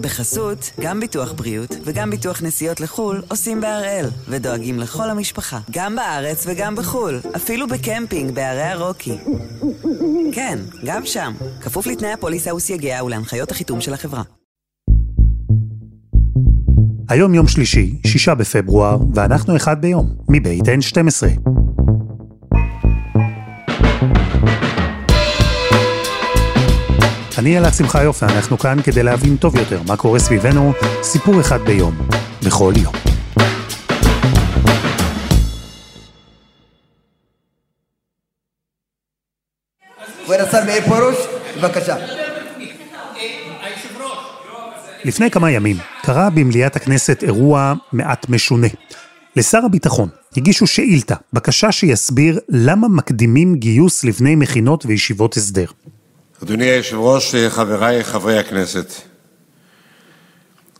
בחסות, גם ביטוח בריאות וגם ביטוח נסיעות לחו"ל עושים בהראל, ודואגים לכל המשפחה, גם בארץ וגם בחו"ל, אפילו בקמפינג בערי הרוקי. כן, גם שם, כפוף לתנאי הפוליסה וסייגיה ולהנחיות החיתום של החברה. היום יום שלישי, שישה בפברואר, ואנחנו אחד ביום, מבית N12. אני אלעד שמחה יופי, אנחנו כאן כדי להבין טוב יותר מה קורה סביבנו, סיפור אחד ביום, בכל יום. כבוד השר מאיר פרוש, בבקשה. לפני כמה ימים קרה במליאת הכנסת אירוע מעט משונה. לשר הביטחון הגישו שאילתה, בקשה שיסביר למה מקדימים גיוס לבני מכינות וישיבות הסדר. אדוני היושב-ראש, חבריי חברי הכנסת,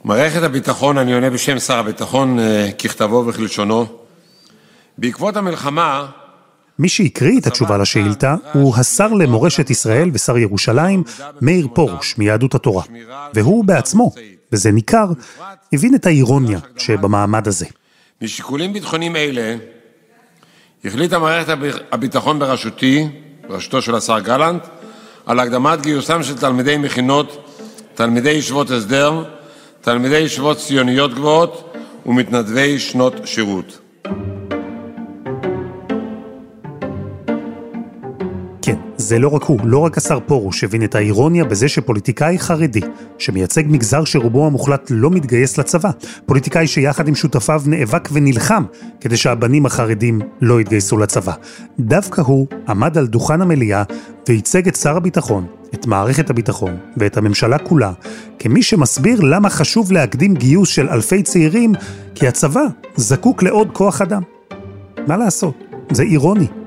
מערכת הביטחון, אני עונה בשם שר הביטחון ככתבו וכלשונו, בעקבות המלחמה מי שהקריא את התשובה לשאילתה הוא השר למורשת ישראל ושר ירושלים, מאיר פרוש מיהדות התורה. והוא בעצמו, וזה ניכר, הבין את האירוניה שבמעמד הזה. משיקולים ביטחוניים אלה החליטה מערכת הביטחון בראשותי, בראשותו של השר גלנט, על הקדמת גיוסם של תלמידי מכינות, תלמידי ישיבות הסדר, תלמידי ישיבות ציוניות גבוהות ומתנדבי שנות שירות. זה לא רק הוא, לא רק השר פרוש הבין את האירוניה בזה שפוליטיקאי חרדי, שמייצג מגזר שרובו המוחלט לא מתגייס לצבא, פוליטיקאי שיחד עם שותפיו נאבק ונלחם כדי שהבנים החרדים לא יתגייסו לצבא. דווקא הוא עמד על דוכן המליאה וייצג את שר הביטחון, את מערכת הביטחון ואת הממשלה כולה, כמי שמסביר למה חשוב להקדים גיוס של אלפי צעירים, כי הצבא זקוק לעוד כוח אדם. מה לעשות? זה אירוני.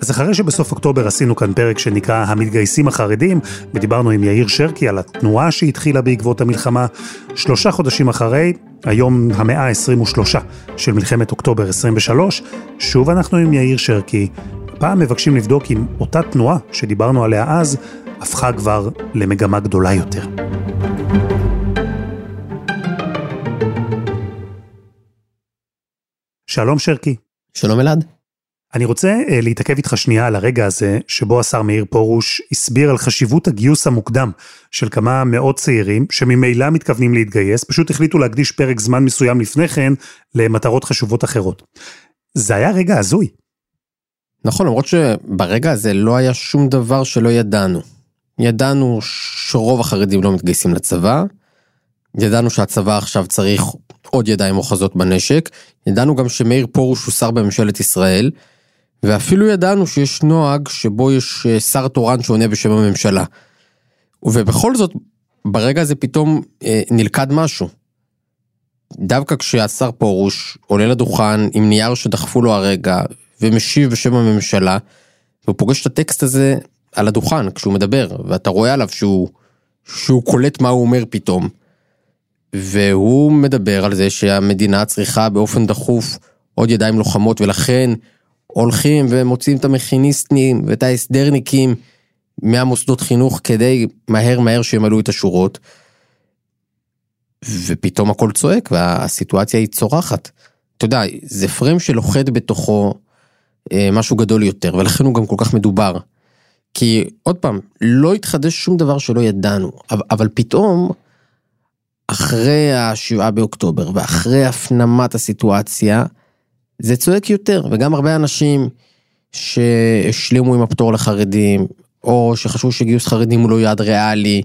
אז אחרי שבסוף אוקטובר עשינו כאן פרק שנקרא המתגייסים החרדים, ודיברנו עם יאיר שרקי על התנועה שהתחילה בעקבות המלחמה, שלושה חודשים אחרי, היום המאה ה-23 של מלחמת אוקטובר 23, שוב אנחנו עם יאיר שרקי, הפעם מבקשים לבדוק אם אותה תנועה שדיברנו עליה אז, הפכה כבר למגמה גדולה יותר. שלום שרקי. שלום אלעד. אני רוצה uh, להתעכב איתך שנייה על הרגע הזה, שבו השר מאיר פרוש הסביר על חשיבות הגיוס המוקדם של כמה מאות צעירים, שממילא מתכוונים להתגייס, פשוט החליטו להקדיש פרק זמן מסוים לפני כן למטרות חשובות אחרות. זה היה רגע הזוי. נכון, למרות שברגע הזה לא היה שום דבר שלא ידענו. ידענו שרוב החרדים לא מתגייסים לצבא, ידענו שהצבא עכשיו צריך עוד ידיים אוחזות בנשק, ידענו גם שמאיר פרוש הוא שר בממשלת ישראל, ואפילו ידענו שיש נוהג שבו יש שר תורן שעונה בשם הממשלה. ובכל זאת, ברגע הזה פתאום אה, נלכד משהו. דווקא כשהשר פרוש עולה לדוכן עם נייר שדחפו לו הרגע, ומשיב בשם הממשלה, והוא פוגש את הטקסט הזה על הדוכן כשהוא מדבר, ואתה רואה עליו שהוא, שהוא קולט מה הוא אומר פתאום. והוא מדבר על זה שהמדינה צריכה באופן דחוף עוד ידיים לוחמות, ולכן הולכים ומוצאים את המכיניסטים ואת ההסדרניקים מהמוסדות חינוך כדי מהר מהר שימלאו את השורות. ופתאום הכל צועק והסיטואציה היא צורחת. אתה יודע, זה פריים שלוכד בתוכו אה, משהו גדול יותר, ולכן הוא גם כל כך מדובר. כי עוד פעם, לא התחדש שום דבר שלא ידענו, אבל, אבל פתאום, אחרי השבעה באוקטובר ואחרי הפנמת הסיטואציה, זה צועק יותר, וגם הרבה אנשים שהשלימו עם הפטור לחרדים, או שחשבו שגיוס חרדים הוא לא יעד ריאלי,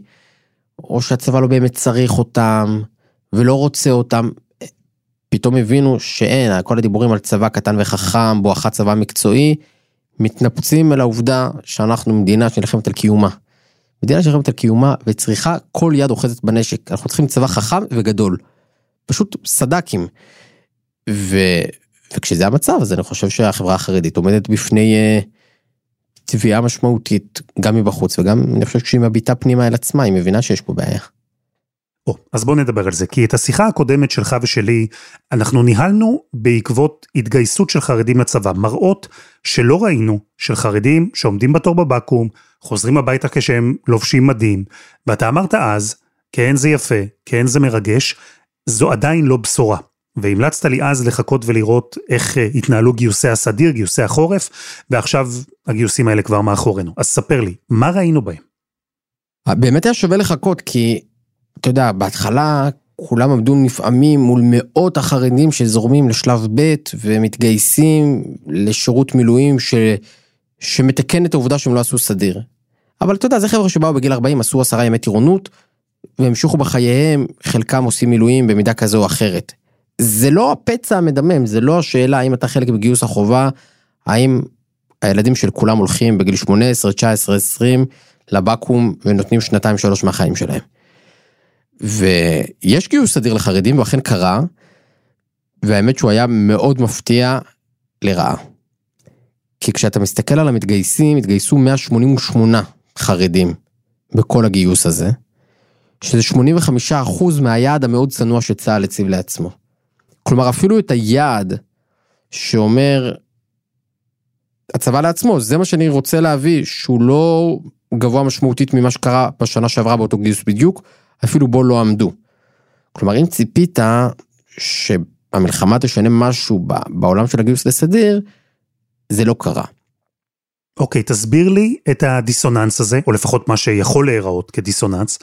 או שהצבא לא באמת צריך אותם, ולא רוצה אותם, פתאום הבינו שאין, כל הדיבורים על צבא קטן וחכם, בואכה צבא מקצועי, מתנפצים אל העובדה שאנחנו מדינה שנלחמת על קיומה. מדינה שנלחמת על קיומה וצריכה כל יד אוחזת בנשק, אנחנו צריכים צבא חכם וגדול. פשוט סדקים. ו... וכשזה המצב אז אני חושב שהחברה החרדית עומדת בפני uh, תביעה משמעותית גם מבחוץ וגם אני חושב שהיא מביטה פנימה אל עצמה היא מבינה שיש פה בעיה. או, אז בוא נדבר על זה, כי את השיחה הקודמת שלך ושלי, אנחנו ניהלנו בעקבות התגייסות של חרדים לצבא, מראות שלא ראינו, של חרדים שעומדים בתור בבקו"ם, חוזרים הביתה כשהם לובשים מדים, ואתה אמרת אז, כן זה יפה, כן זה מרגש, זו עדיין לא בשורה. והמלצת לי אז לחכות ולראות איך אה, התנהלו גיוסי הסדיר, גיוסי החורף, ועכשיו הגיוסים האלה כבר מאחורינו. אז ספר לי, מה ראינו בהם? באמת היה שווה לחכות, כי, אתה יודע, בהתחלה כולם עמדו נפעמים מול מאות החרדים שזורמים לשלב ב' ומתגייסים לשירות מילואים ש... שמתקן את העובדה שהם לא עשו סדיר. אבל אתה יודע, זה חבר'ה שבאו בגיל 40, עשו עשרה ימי טירונות, והמשיכו בחייהם, חלקם עושים מילואים במידה כזו או אחרת. זה לא הפצע המדמם, זה לא השאלה האם אתה חלק בגיוס החובה, האם הילדים של כולם הולכים בגיל 18, 19, 20 לבקו"ם ונותנים שנתיים שלוש מהחיים שלהם. ויש גיוס סדיר לחרדים ואכן קרה, והאמת שהוא היה מאוד מפתיע לרעה. כי כשאתה מסתכל על המתגייסים, התגייסו 188 חרדים בכל הגיוס הזה, שזה 85% מהיעד המאוד צנוע שצה"ל הציב לעצמו. כלומר אפילו את היעד שאומר הצבא לעצמו, זה מה שאני רוצה להביא, שהוא לא גבוה משמעותית ממה שקרה בשנה שעברה באותו גיוס בדיוק, אפילו בו לא עמדו. כלומר אם ציפית שהמלחמה תשנה משהו בעולם של הגיוס לסדיר, זה לא קרה. אוקיי, okay, תסביר לי את הדיסוננס הזה, או לפחות מה שיכול להיראות כדיסוננס.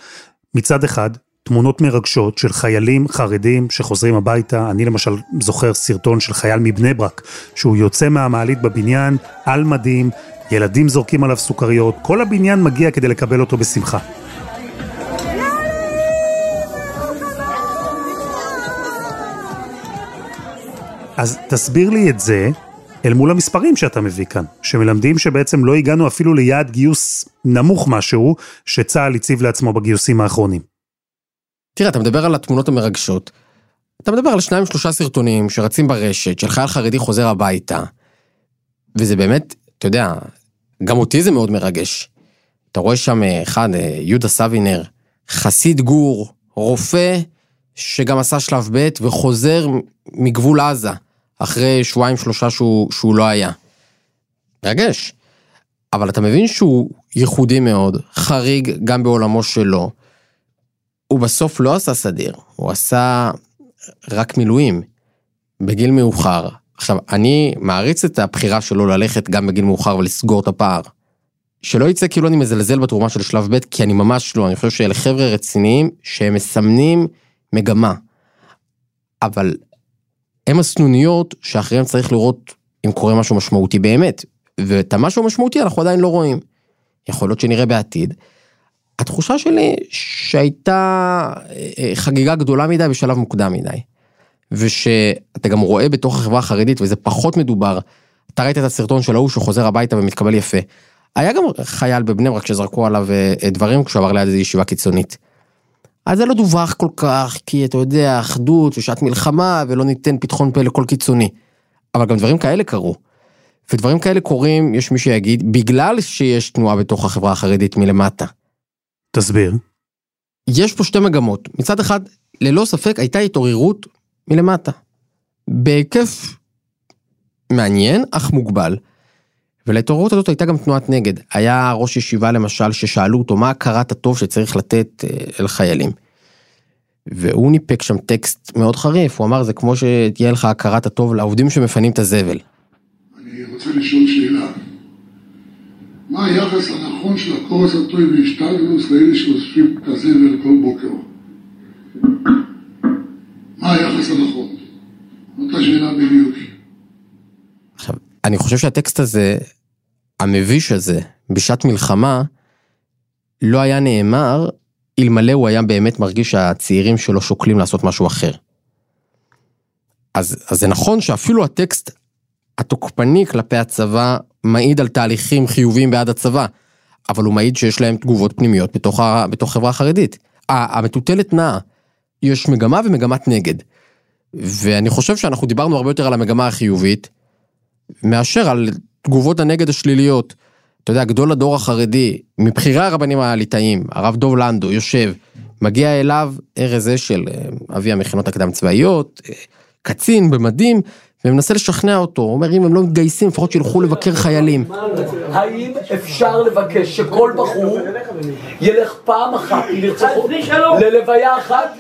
מצד אחד, תמונות מרגשות של חיילים חרדים שחוזרים הביתה. אני למשל זוכר סרטון של חייל מבני ברק, שהוא יוצא מהמעלית בבניין, על מדים, ילדים זורקים עליו סוכריות, כל הבניין מגיע כדי לקבל אותו בשמחה. אז תסביר לי את זה אל מול המספרים שאתה מביא כאן, שמלמדים שבעצם לא הגענו אפילו ליעד גיוס נמוך משהו שצה"ל הציב לעצמו בגיוסים האחרונים. תראה, אתה מדבר על התמונות המרגשות, אתה מדבר על שניים שלושה סרטונים שרצים ברשת של חייל חרדי חוזר הביתה, וזה באמת, אתה יודע, גם אותי זה מאוד מרגש. אתה רואה שם אה, אחד, אה, יהודה סבינר, חסיד גור, רופא, שגם עשה שלב ב' וחוזר מגבול עזה, אחרי שבועיים שלושה שהוא, שהוא לא היה. מרגש. אבל אתה מבין שהוא ייחודי מאוד, חריג גם בעולמו שלו, הוא בסוף לא עשה סדיר, הוא עשה רק מילואים, בגיל מאוחר. עכשיו, אני מעריץ את הבחירה שלו ללכת גם בגיל מאוחר ולסגור את הפער. שלא יצא כאילו אני מזלזל בתרומה של שלב ב', כי אני ממש לא, אני חושב שאלה חבר'ה רציניים שהם מסמנים מגמה. אבל הם הסנוניות שאחריהם צריך לראות אם קורה משהו משמעותי באמת. ואת המשהו המשמעותי אנחנו עדיין לא רואים. יכול להיות שנראה בעתיד, התחושה שלי שהייתה אה, חגיגה גדולה מדי בשלב מוקדם מדי. ושאתה גם רואה בתוך החברה החרדית וזה פחות מדובר. אתה ראית את הסרטון של ההוא שחוזר הביתה ומתקבל יפה. היה גם חייל בבני ברק שזרקו עליו אה, דברים כשהוא עבר ליד איזו ישיבה קיצונית. אז זה לא דווח כל כך כי אתה יודע אחדות ושעת מלחמה ולא ניתן פתחון פה לכל קיצוני. אבל גם דברים כאלה קרו. ודברים כאלה קורים יש מי שיגיד בגלל שיש תנועה בתוך החברה החרדית מלמטה. תסביר. יש פה שתי מגמות. מצד אחד, ללא ספק הייתה התעוררות מלמטה. בהיקף מעניין, אך מוגבל. ולהתעוררות הזאת הייתה גם תנועת נגד. היה ראש ישיבה למשל ששאלו אותו מה הכרת הטוב שצריך לתת אה, אל חיילים. והוא ניפק שם טקסט מאוד חריף, הוא אמר זה כמו שתהיה לך הכרת הטוב לעובדים שמפנים את הזבל. אני רוצה לשאול שאלה. מה היחס הנכון של הכורס הטוי והשתלגלוס לאלה שאוספים את הזבל כל בוקר? מה היחס הנכון? אותה שאלה בדיוק. עכשיו, אני חושב שהטקסט הזה, המביש הזה, בשעת מלחמה, לא היה נאמר אלמלא הוא היה באמת מרגיש שהצעירים שלו שוקלים לעשות משהו אחר. אז, אז זה נכון שאפילו הטקסט התוקפני כלפי הצבא מעיד על תהליכים חיוביים בעד הצבא, אבל הוא מעיד שיש להם תגובות פנימיות בתוך, ה, בתוך חברה חרדית. המטוטלת נעה, יש מגמה ומגמת נגד. ואני חושב שאנחנו דיברנו הרבה יותר על המגמה החיובית, מאשר על תגובות הנגד השליליות. אתה יודע, גדול הדור החרדי, מבכירי הרבנים הליטאים, הרב דוב לנדו, יושב, מגיע אליו ארז אשל, אה, אבי המכינות הקדם צבאיות, אה, קצין במדים, ומנסה לשכנע אותו, הוא אומר אם הם לא מתגייסים לפחות שילכו לבקר חיילים. האם אפשר לבקש שכל בחור ילך פעם אחת, ללוויה אחת,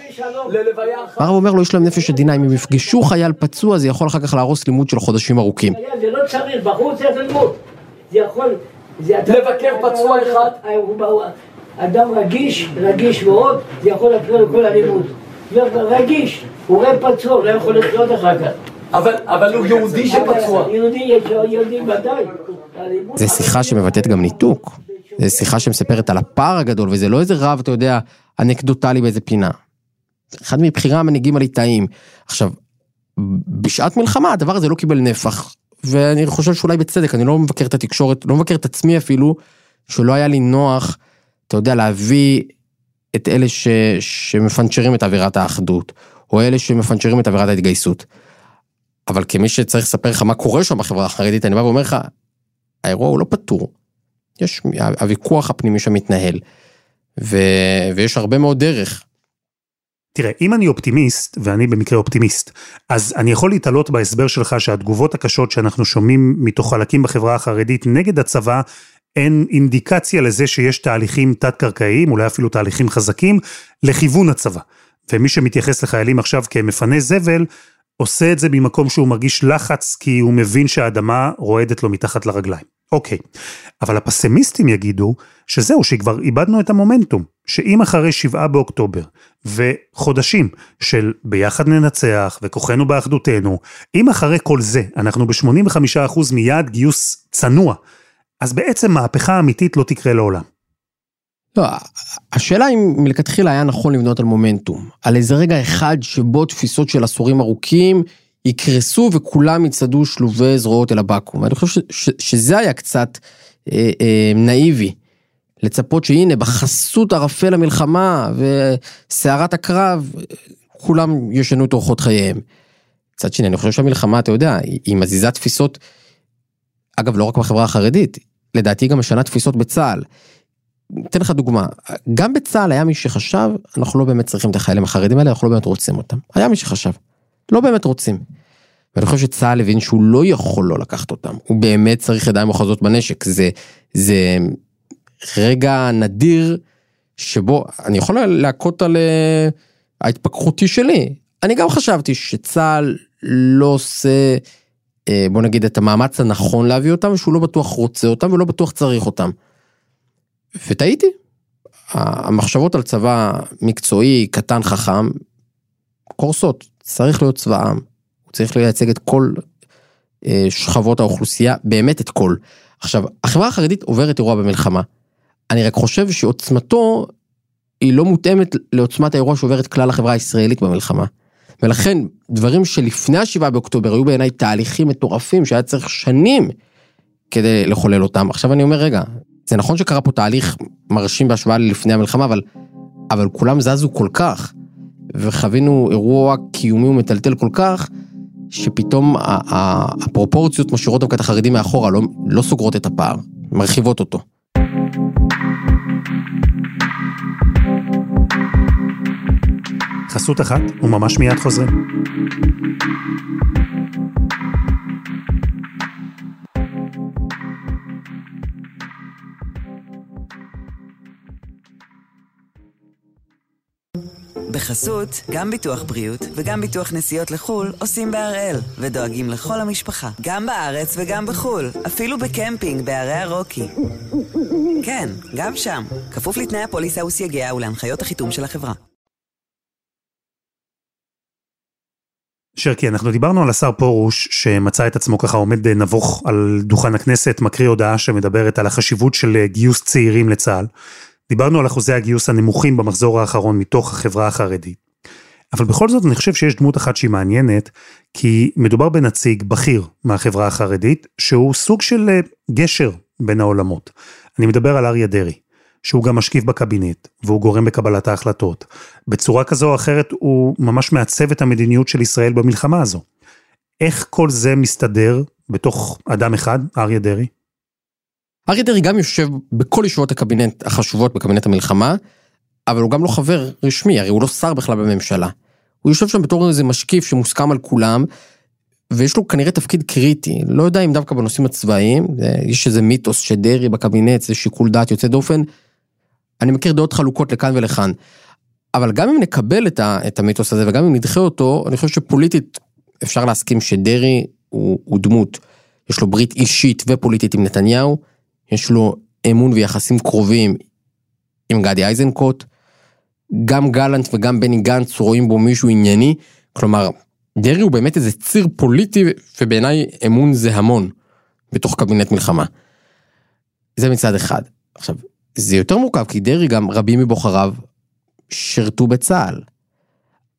ללוויה אחת? הרב אומר לו יש להם נפש עדינה, אם הם יפגשו חייל פצוע זה יכול אחר כך להרוס לימוד של חודשים ארוכים. זה לא צריך, בחור צריך ללמוד. זה יכול... זה אתה- לבקר פצוע אחד? הוא- אדם רגיש, רגיש מאוד, זה יכול להפריע לכל הלימוד. לא, רגיש, הוא רואה פצוע, לא יכול לחיות אחר כך. אבל, אבל הוא יהודי שפצוע. זה שיחה שמבטאת גם ניתוק. זה שיחה שמספרת על הפער הגדול, וזה לא איזה רב, אתה יודע, אנקדוטלי באיזה פינה. אחד מבכירי המנהיגים הליטאים. עכשיו, בשעת מלחמה הדבר הזה לא קיבל נפח, ואני חושב שאולי בצדק, אני לא מבקר את התקשורת, לא מבקר את עצמי אפילו, שלא היה לי נוח, אתה יודע, להביא את אלה ש, שמפנצ'רים את אווירת האחדות, או אלה שמפנצ'רים את אווירת ההתגייסות. אבל כמי שצריך לספר לך מה קורה שם בחברה החרדית, אני בא ואומר לך, האירוע הוא לא פתור. יש, הוויכוח הפנימי שם מתנהל. ו, ויש הרבה מאוד דרך. תראה, אם אני אופטימיסט, ואני במקרה אופטימיסט, אז אני יכול להתעלות בהסבר שלך שהתגובות הקשות שאנחנו שומעים מתוך חלקים בחברה החרדית נגד הצבא, אין אינדיקציה לזה שיש תהליכים תת-קרקעיים, אולי אפילו תהליכים חזקים, לכיוון הצבא. ומי שמתייחס לחיילים עכשיו כמפנה זבל, עושה את זה ממקום שהוא מרגיש לחץ, כי הוא מבין שהאדמה רועדת לו מתחת לרגליים. אוקיי, אבל הפסימיסטים יגידו שזהו, שכבר איבדנו את המומנטום, שאם אחרי שבעה באוקטובר וחודשים של ביחד ננצח וכוחנו באחדותנו, אם אחרי כל זה אנחנו ב-85% מיעד גיוס צנוע, אז בעצם מהפכה אמיתית לא תקרה לעולם. לא, השאלה אם מלכתחילה היה נכון לבנות על מומנטום, על איזה רגע אחד שבו תפיסות של עשורים ארוכים יקרסו וכולם יצעדו שלובי זרועות אל הבקו"ם. ואני חושב ש, ש, שזה היה קצת אה, אה, נאיבי, לצפות שהנה בחסות ערפל המלחמה וסערת הקרב, כולם ישנו את אורחות חייהם. מצד שני, אני חושב שהמלחמה, אתה יודע, היא מזיזה תפיסות, אגב, לא רק בחברה החרדית, לדעתי גם משנה תפיסות בצה"ל. אתן לך דוגמה, גם בצה"ל היה מי שחשב, אנחנו לא באמת צריכים את החיילים החרדים האלה, אנחנו לא באמת רוצים אותם. היה מי שחשב, לא באמת רוצים. ואני חושב שצה"ל הבין שהוא לא יכול לא לקחת אותם, הוא באמת צריך ידיים אוחזות בנשק, זה, זה רגע נדיר שבו, אני יכול להכות על אה, ההתפכחותי שלי, אני גם חשבתי שצה"ל לא עושה, אה, בוא נגיד, את המאמץ הנכון להביא אותם, ושהוא לא בטוח רוצה אותם ולא בטוח צריך אותם. וטעיתי. המחשבות על צבא מקצועי, קטן, חכם, קורסות. צריך להיות צבא עם, הוא צריך לייצג את כל אה, שכבות האוכלוסייה, באמת את כל. עכשיו, החברה החרדית עוברת אירוע במלחמה. אני רק חושב שעוצמתו היא לא מותאמת לעוצמת האירוע שעוברת כלל החברה הישראלית במלחמה. ולכן, דברים שלפני השבעה באוקטובר היו בעיניי תהליכים מטורפים שהיה צריך שנים כדי לחולל אותם. עכשיו אני אומר, רגע, זה נכון שקרה פה תהליך מרשים בהשוואה ללפני המלחמה, אבל, אבל כולם זזו כל כך, וחווינו אירוע קיומי ומטלטל כל כך, שפתאום הפרופורציות משאירות דווקא את החרדים מאחורה, לא, לא סוגרות את הפער, מרחיבות אותו. חסות אחת, וממש מיד חוזרים. בחסות, גם ביטוח בריאות וגם ביטוח נסיעות לחו"ל עושים בהראל, ודואגים לכל המשפחה, גם בארץ וגם בחו"ל, אפילו בקמפינג בערי הרוקי. כן, גם שם, כפוף לתנאי הפוליסה וסייגיה ולהנחיות החיתום של החברה. שרקי, אנחנו דיברנו על השר פרוש, שמצא את עצמו ככה עומד נבוך על דוכן הכנסת, מקריא הודעה שמדברת על החשיבות של גיוס צעירים לצה"ל. דיברנו על אחוזי הגיוס הנמוכים במחזור האחרון מתוך החברה החרדית. אבל בכל זאת אני חושב שיש דמות אחת שהיא מעניינת, כי מדובר בנציג בכיר מהחברה החרדית, שהוא סוג של אה, גשר בין העולמות. אני מדבר על אריה דרעי, שהוא גם משקיף בקבינט, והוא גורם בקבלת ההחלטות. בצורה כזו או אחרת הוא ממש מעצב את המדיניות של ישראל במלחמה הזו. איך כל זה מסתדר בתוך אדם אחד, אריה דרעי? אריה דרעי גם יושב בכל ישיבות הקבינט החשובות בקבינט המלחמה, אבל הוא גם לא חבר רשמי, הרי הוא לא שר בכלל בממשלה. הוא יושב שם בתור איזה משקיף שמוסכם על כולם, ויש לו כנראה תפקיד קריטי, לא יודע אם דווקא בנושאים הצבאיים, יש איזה מיתוס שדרעי בקבינט זה שיקול דעת יוצא דופן. אני מכיר דעות חלוקות לכאן ולכאן. אבל גם אם נקבל את, ה, את המיתוס הזה וגם אם נדחה אותו, אני חושב שפוליטית אפשר להסכים שדרעי הוא, הוא דמות, יש לו ברית אישית ופוליטית עם נתניהו, יש לו אמון ויחסים קרובים עם גדי איזנקוט, גם גלנט וגם בני גנץ רואים בו מישהו ענייני, כלומר, דרעי הוא באמת איזה ציר פוליטי ובעיניי אמון זה המון בתוך קבינט מלחמה. זה מצד אחד. עכשיו, זה יותר מורכב כי דרעי גם רבים מבוחריו שירתו בצה"ל.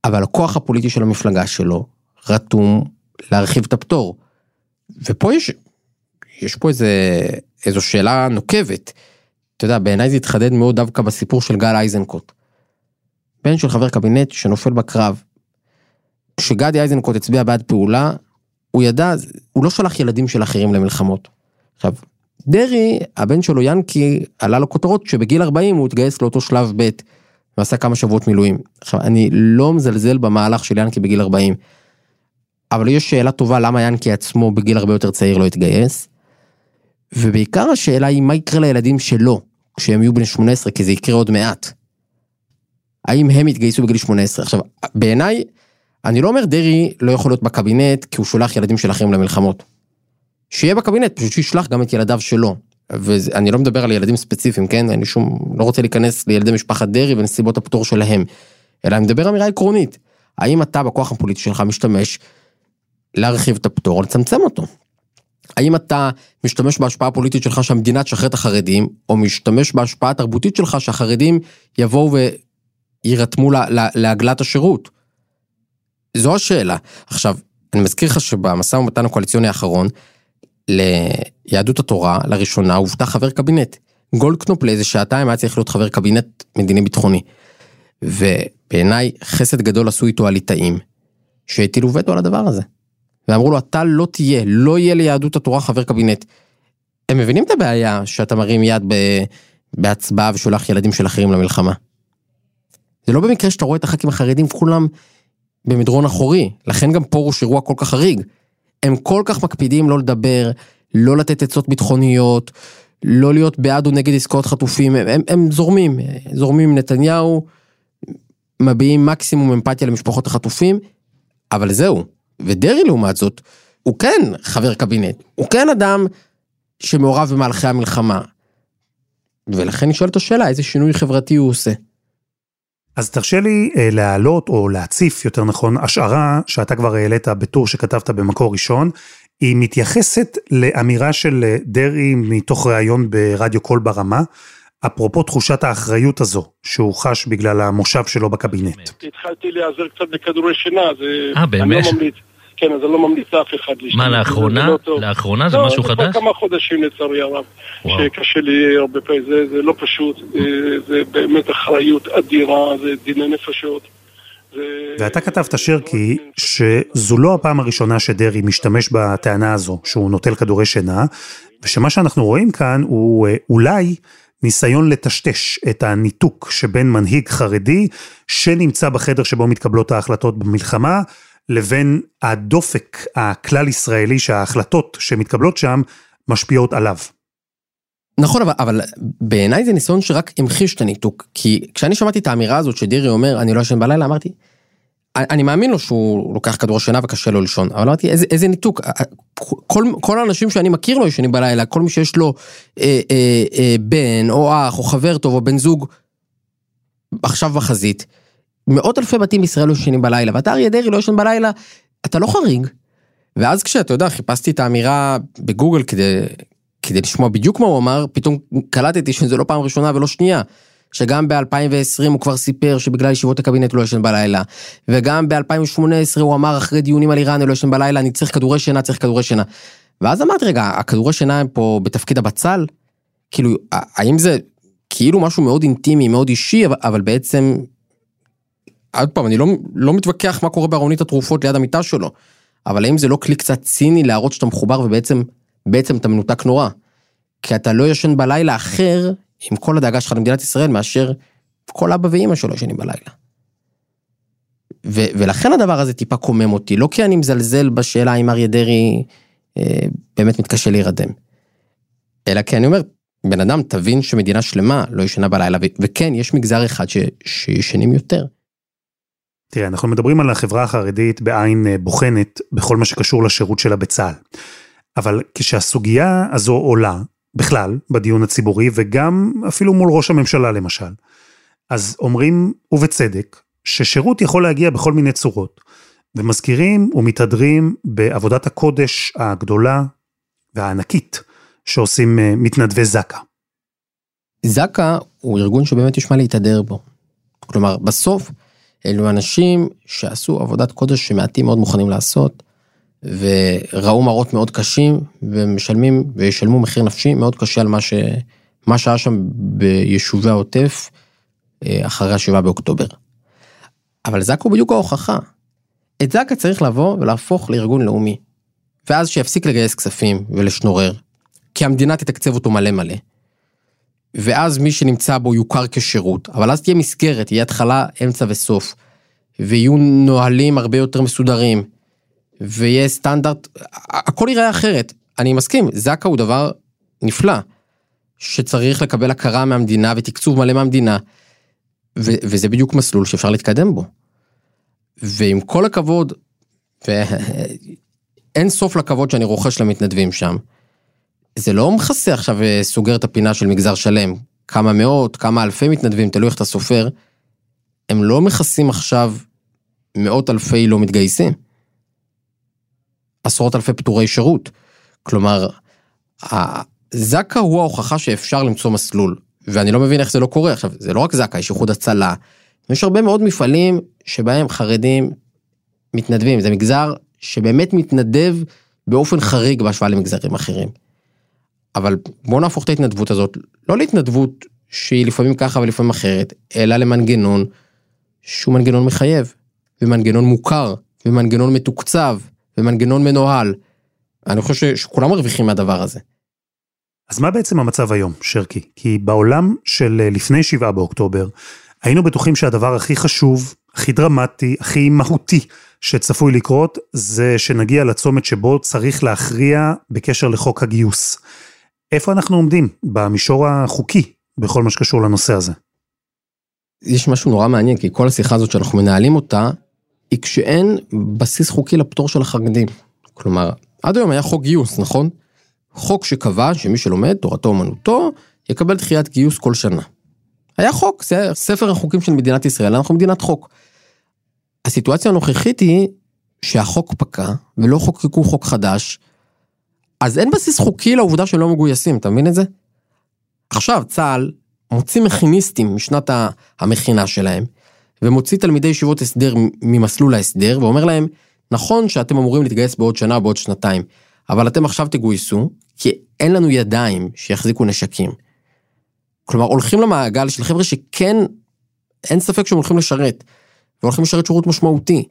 אבל הכוח הפוליטי של המפלגה שלו רתום להרחיב את הפטור. ופה יש, יש פה איזה, איזו שאלה נוקבת. אתה יודע, בעיניי זה התחדד מאוד דווקא בסיפור של גל איזנקוט. בן של חבר קבינט שנופל בקרב. כשגדי איזנקוט הצביע בעד פעולה, הוא ידע, הוא לא שלח ילדים של אחרים למלחמות. עכשיו, דרעי, הבן שלו ינקי, עלה לו כותרות שבגיל 40 הוא התגייס לאותו שלב ב' ועשה כמה שבועות מילואים. עכשיו, אני לא מזלזל במהלך של ינקי בגיל 40, אבל יש שאלה טובה למה ינקי עצמו בגיל הרבה יותר צעיר לא התגייס. ובעיקר השאלה היא מה יקרה לילדים שלו כשהם יהיו בני 18, כי זה יקרה עוד מעט. האם הם יתגייסו בגיל 18? עכשיו, בעיניי, אני לא אומר דרעי לא יכול להיות בקבינט כי הוא שולח ילדים של אחרים למלחמות. שיהיה בקבינט, פשוט שישלח גם את ילדיו שלו. ואני לא מדבר על ילדים ספציפיים, כן? אני שום, לא רוצה להיכנס לילדי משפחת דרעי ונסיבות הפטור שלהם. אלא אני מדבר אמירה עקרונית. האם אתה בכוח הפוליטי שלך משתמש להרחיב את הפטור או לצמצם אותו? האם אתה משתמש בהשפעה הפוליטית שלך שהמדינה תשחרר את החרדים, או משתמש בהשפעה התרבותית שלך שהחרדים יבואו ויירתמו להגלת השירות? זו השאלה. עכשיו, אני מזכיר לך שבמשא ומתן הקואליציוני האחרון, ליהדות התורה, לראשונה, הובטח חבר קבינט. גולדקנופ לאיזה שעתיים היה צריך להיות חבר קבינט מדיני ביטחוני. ובעיניי חסד גדול עשו איתו הליטאים, שהטילו וטו על הדבר הזה. ואמרו לו, אתה לא תהיה, לא יהיה ליהדות התורה חבר קבינט. הם מבינים את הבעיה שאתה מרים יד ב... בהצבעה ושולח ילדים של אחרים למלחמה. זה לא במקרה שאתה רואה את הח"כים החרדים כולם במדרון אחורי, לכן גם פרוש אירוע כל כך חריג. הם כל כך מקפידים לא לדבר, לא לתת עצות ביטחוניות, לא להיות בעד או נגד עסקאות חטופים, הם, הם, הם זורמים, זורמים עם נתניהו, מביעים מקסימום אמפתיה למשפחות החטופים, אבל זהו. ודרעי לעומת זאת, הוא כן חבר קבינט, הוא כן אדם שמעורב במהלכי המלחמה. ולכן נשאלת השאלה, איזה שינוי חברתי הוא עושה. אז תרשה לי אה, להעלות, או להציף, יותר נכון, השערה שאתה כבר העלית בטור שכתבת במקור ראשון. היא מתייחסת לאמירה של אה, דרעי מתוך ראיון ברדיו קול ברמה, אפרופו תחושת האחריות הזו שהוא חש בגלל המושב שלו בקבינט. התחלתי להיעזר קצת בכדורי שינה, זה... אה, באמת? אני לא ממליץ. כן, אז אני לא ממליץ לאף אחד להשתמש. מה, לאחרונה? זה לא. לאחרונה זה לא, משהו זה חדש? כבר כמה חודשים לצערי הרב, וואו. שקשה לי הרבה פעמים, זה, זה לא פשוט, זה, זה באמת אחריות אדירה, זה דיני נפשות. זה... ואתה כתבת שרקי שזו לא הפעם הראשונה שדרעי משתמש בטענה הזו, שהוא נוטל כדורי שינה, ושמה שאנחנו רואים כאן הוא אה, אולי ניסיון לטשטש את הניתוק שבין מנהיג חרדי שנמצא בחדר שבו מתקבלות ההחלטות במלחמה, לבין הדופק הכלל ישראלי שההחלטות שמתקבלות שם משפיעות עליו. נכון, אבל, אבל בעיניי זה ניסיון שרק המחיש את הניתוק. כי כשאני שמעתי את האמירה הזאת שדירי אומר, אני לא ישן בלילה, אמרתי, אני, מאמין לו שהוא לוקח כדור שינה וקשה לו לישון, אבל אמרתי, איזה, איזה ניתוק. כל, כל האנשים שאני מכיר לא ישנים בלילה, כל מי שיש לו אה, אה, אה, בן, או אח, או חבר טוב, או בן זוג, עכשיו בחזית. מאות אלפי בתים בישראל לא ישנים בלילה, ואתה אריה דרעי לא ישן בלילה, אתה לא חריג. ואז כשאתה יודע, חיפשתי את האמירה בגוגל כדי, כדי לשמוע בדיוק מה הוא אמר, פתאום קלטתי שזה לא פעם ראשונה ולא שנייה. שגם ב-2020 הוא כבר סיפר שבגלל ישיבות הקבינט לא ישן בלילה. וגם ב-2018 הוא אמר אחרי דיונים על איראן לא ישן בלילה, אני צריך כדורי שינה, צריך כדורי שינה. ואז אמרתי, רגע, הכדורי שינה הם פה בתפקיד הבצל? כאילו, האם זה כאילו משהו מאוד אינטימי, מאוד אישי, אבל, אבל בעצם... עוד פעם, אני לא, לא מתווכח מה קורה בארונית התרופות ליד המיטה שלו. אבל האם זה לא כלי קצת ציני להראות שאתה מחובר ובעצם, בעצם אתה מנותק נורא? כי אתה לא ישן בלילה אחר עם כל הדאגה שלך למדינת ישראל מאשר כל אבא ואימא שלו ישנים בלילה. ו- ולכן הדבר הזה טיפה קומם אותי, לא כי אני מזלזל בשאלה אם אריה דרעי אה, באמת מתקשה להירדם, אלא כי אני אומר, בן אדם תבין שמדינה שלמה לא ישנה בלילה, ו- וכן, יש מגזר אחד ש- שישנים יותר. תראה, אנחנו מדברים על החברה החרדית בעין אה, בוחנת בכל מה שקשור לשירות שלה בצה"ל. אבל כשהסוגיה הזו עולה, בכלל, בדיון הציבורי, וגם אפילו מול ראש הממשלה למשל, אז אומרים, ובצדק, ששירות יכול להגיע בכל מיני צורות, ומזכירים ומתהדרים בעבודת הקודש הגדולה והענקית שעושים אה, מתנדבי זק"א. זק"א הוא ארגון שבאמת יש מה להתהדר בו. כלומר, בסוף, אלו אנשים שעשו עבודת קודש שמעטים מאוד מוכנים לעשות, וראו מראות מאוד קשים, ומשלמים וישלמו מחיר נפשי מאוד קשה על מה, ש... מה שהיה שם ביישובי העוטף אה, אחרי השבעה באוקטובר. אבל זק"א הוא בדיוק ההוכחה. את זק"א צריך לבוא ולהפוך לארגון לאומי. ואז שיפסיק לגייס כספים ולשנורר, כי המדינה תתקצב אותו מלא מלא. ואז מי שנמצא בו יוכר כשירות, אבל אז תהיה מסגרת, יהיה התחלה, אמצע וסוף. ויהיו נהלים הרבה יותר מסודרים, ויהיה סטנדרט, הכל ייראה אחרת. אני מסכים, זק"א הוא דבר נפלא, שצריך לקבל הכרה מהמדינה ותקצוב מלא מהמדינה, ו- וזה בדיוק מסלול שאפשר להתקדם בו. ועם כל הכבוד, ואין סוף לכבוד שאני רוכש למתנדבים שם, זה לא מכסה עכשיו וסוגר את הפינה של מגזר שלם, כמה מאות, כמה אלפי מתנדבים, תלוי איך אתה סופר, הם לא מכסים עכשיו מאות אלפי לא מתגייסים. עשרות אלפי פטורי שירות. כלומר, זק"א הוא ההוכחה שאפשר למצוא מסלול, ואני לא מבין איך זה לא קורה. עכשיו, זה לא רק זק"א, יש איחוד הצלה, יש הרבה מאוד מפעלים שבהם חרדים מתנדבים, זה מגזר שבאמת מתנדב באופן חריג בהשוואה למגזרים אחרים. אבל בואו נהפוך את ההתנדבות הזאת, לא להתנדבות שהיא לפעמים ככה ולפעמים אחרת, אלא למנגנון שהוא מנגנון מחייב, ומנגנון מוכר, ומנגנון מתוקצב, ומנגנון מנוהל. אני חושב שכולם מרוויחים מהדבר הזה. אז מה בעצם המצב היום, שרקי? כי בעולם של לפני 7 באוקטובר, היינו בטוחים שהדבר הכי חשוב, הכי דרמטי, הכי מהותי שצפוי לקרות, זה שנגיע לצומת שבו צריך להכריע בקשר לחוק הגיוס. איפה אנחנו עומדים במישור החוקי בכל מה שקשור לנושא הזה? יש משהו נורא מעניין, כי כל השיחה הזאת שאנחנו מנהלים אותה, היא כשאין בסיס חוקי לפטור של החרדים. כלומר, עד היום היה חוק גיוס, נכון? חוק שקבע שמי שלומד תורתו אומנותו, יקבל דחיית גיוס כל שנה. היה חוק, זה ספר החוקים של מדינת ישראל, אנחנו מדינת חוק. הסיטואציה הנוכחית היא שהחוק פקע ולא חוקקו חוק חדש, אז אין בסיס חוקי לעובדה שהם לא מגויסים, אתה מבין את זה? עכשיו צה"ל מוציא מכיניסטים משנת המכינה שלהם, ומוציא תלמידי ישיבות הסדר ממסלול ההסדר, ואומר להם, נכון שאתם אמורים להתגייס בעוד שנה בעוד שנתיים, אבל אתם עכשיו תגויסו, כי אין לנו ידיים שיחזיקו נשקים. כלומר, הולכים למעגל של חבר'ה שכן, אין ספק שהם הולכים לשרת, והולכים לשרת שירות משמעותי,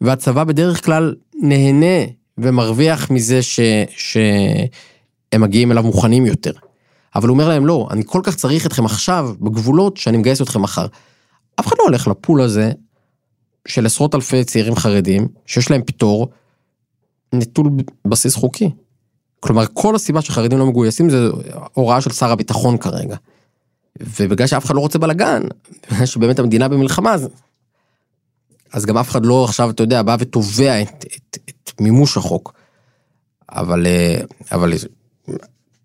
והצבא בדרך כלל נהנה ומרוויח מזה ש... שהם מגיעים אליו מוכנים יותר. אבל הוא אומר להם, לא, אני כל כך צריך אתכם עכשיו בגבולות שאני מגייס אתכם מחר. אף אחד לא הולך לפול הזה של עשרות אלפי צעירים חרדים, שיש להם פטור, נטול בסיס חוקי. כלומר, כל הסיבה שחרדים לא מגויסים זה הוראה של שר הביטחון כרגע. ובגלל שאף אחד לא רוצה בלאגן, בגלל שבאמת המדינה במלחמה, אז, אז גם אף אחד לא עכשיו, אתה יודע, בא ותובע את, את, את מימוש החוק. אבל, אבל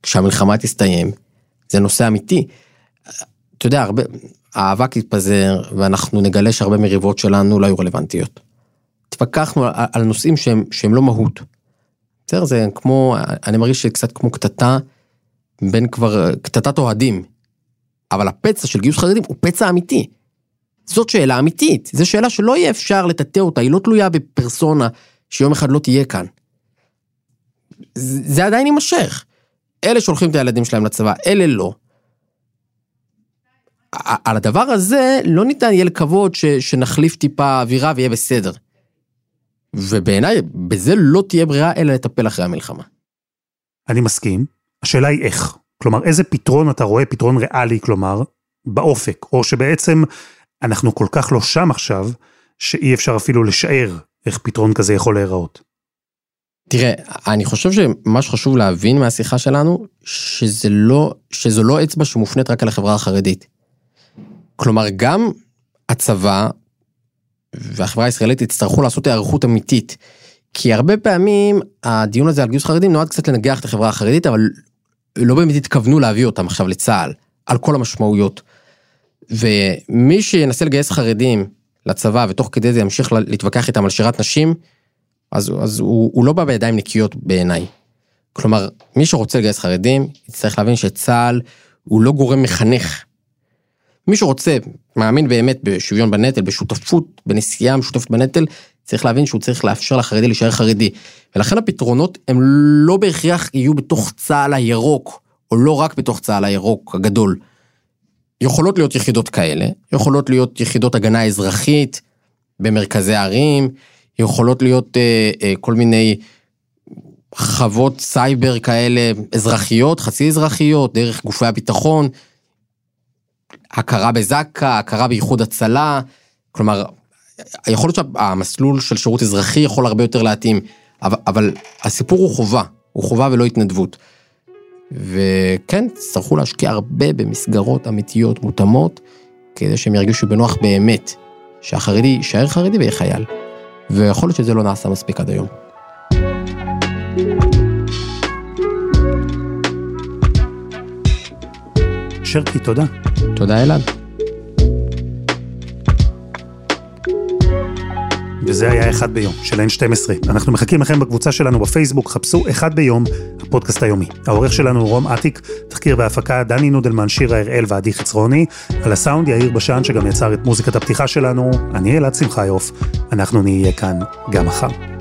כשהמלחמה תסתיים, זה נושא אמיתי. אתה יודע, הרבה, האבק יתפזר ואנחנו נגלה שהרבה מריבות שלנו לא היו רלוונטיות. התווכחנו על, על נושאים שהם, שהם לא מהות. בסדר, זה כמו, אני מרגיש שקצת כמו קטטה בין כבר, קטטת אוהדים. אבל הפצע של גיוס חרדים הוא פצע אמיתי. זאת שאלה אמיתית, זו שאלה שלא יהיה אפשר לטאטא אותה, היא לא תלויה בפרסונה שיום אחד לא תהיה כאן. זה עדיין יימשך. אלה שולחים את הילדים שלהם לצבא, אלה לא. על הדבר הזה לא ניתן יהיה לקוות ש, שנחליף טיפה אווירה ויהיה בסדר. ובעיניי, בזה לא תהיה ברירה אלא לטפל אחרי המלחמה. אני מסכים. השאלה היא איך. כלומר, איזה פתרון אתה רואה, פתרון ריאלי, כלומר, באופק, או שבעצם אנחנו כל כך לא שם עכשיו, שאי אפשר אפילו לשער איך פתרון כזה יכול להיראות. תראה, אני חושב שמה שחשוב להבין מהשיחה שלנו, שזה לא, שזו לא אצבע שמופנית רק על החברה החרדית. כלומר, גם הצבא והחברה הישראלית יצטרכו לעשות היערכות אמיתית. כי הרבה פעמים הדיון הזה על גיוס חרדים נועד קצת לנגח את החברה החרדית, אבל לא באמת התכוונו להביא אותם עכשיו לצה"ל, על כל המשמעויות. ומי שינסה לגייס חרדים לצבא ותוך כדי זה ימשיך להתווכח איתם על שירת נשים, אז, אז הוא, הוא לא בא בידיים נקיות בעיניי. כלומר, מי שרוצה לגייס חרדים, יצטרך להבין שצה"ל הוא לא גורם מחנך. מי שרוצה, מאמין באמת בשוויון בנטל, בשותפות, בנסיעה משותפת בנטל, צריך להבין שהוא צריך לאפשר לחרדי להישאר חרדי. ולכן הפתרונות הם לא בהכרח יהיו בתוך צה"ל הירוק, או לא רק בתוך צה"ל הירוק הגדול. יכולות להיות יחידות כאלה, יכולות להיות יחידות הגנה אזרחית במרכזי ערים, יכולות להיות אה, אה, כל מיני חוות סייבר כאלה אזרחיות, חצי אזרחיות, דרך גופי הביטחון, הכרה בזק"א, הכרה באיחוד הצלה, כלומר, יכול להיות שהמסלול של שירות אזרחי יכול הרבה יותר להתאים, אבל, אבל הסיפור הוא חובה, הוא חובה ולא התנדבות. וכן, תצטרכו להשקיע הרבה במסגרות אמיתיות מותאמות, כדי שהם ירגישו בנוח באמת, שהחרדי יישאר חרדי ויהיה חייל. ויכול להיות שזה לא נעשה מספיק עד היום. שרקי, תודה. תודה אלעד. וזה היה אחד ביום של N12. אנחנו מחכים לכם בקבוצה שלנו בפייסבוק, חפשו אחד ביום, הפודקאסט היומי. העורך שלנו הוא רום אטיק, תחקיר והפקה דני נודלמן, שירה הראל ועדי חצרוני, על הסאונד יאיר בשן שגם יצר את מוזיקת הפתיחה שלנו, אני אלעד שמחיוף, אנחנו נהיה כאן גם מחר.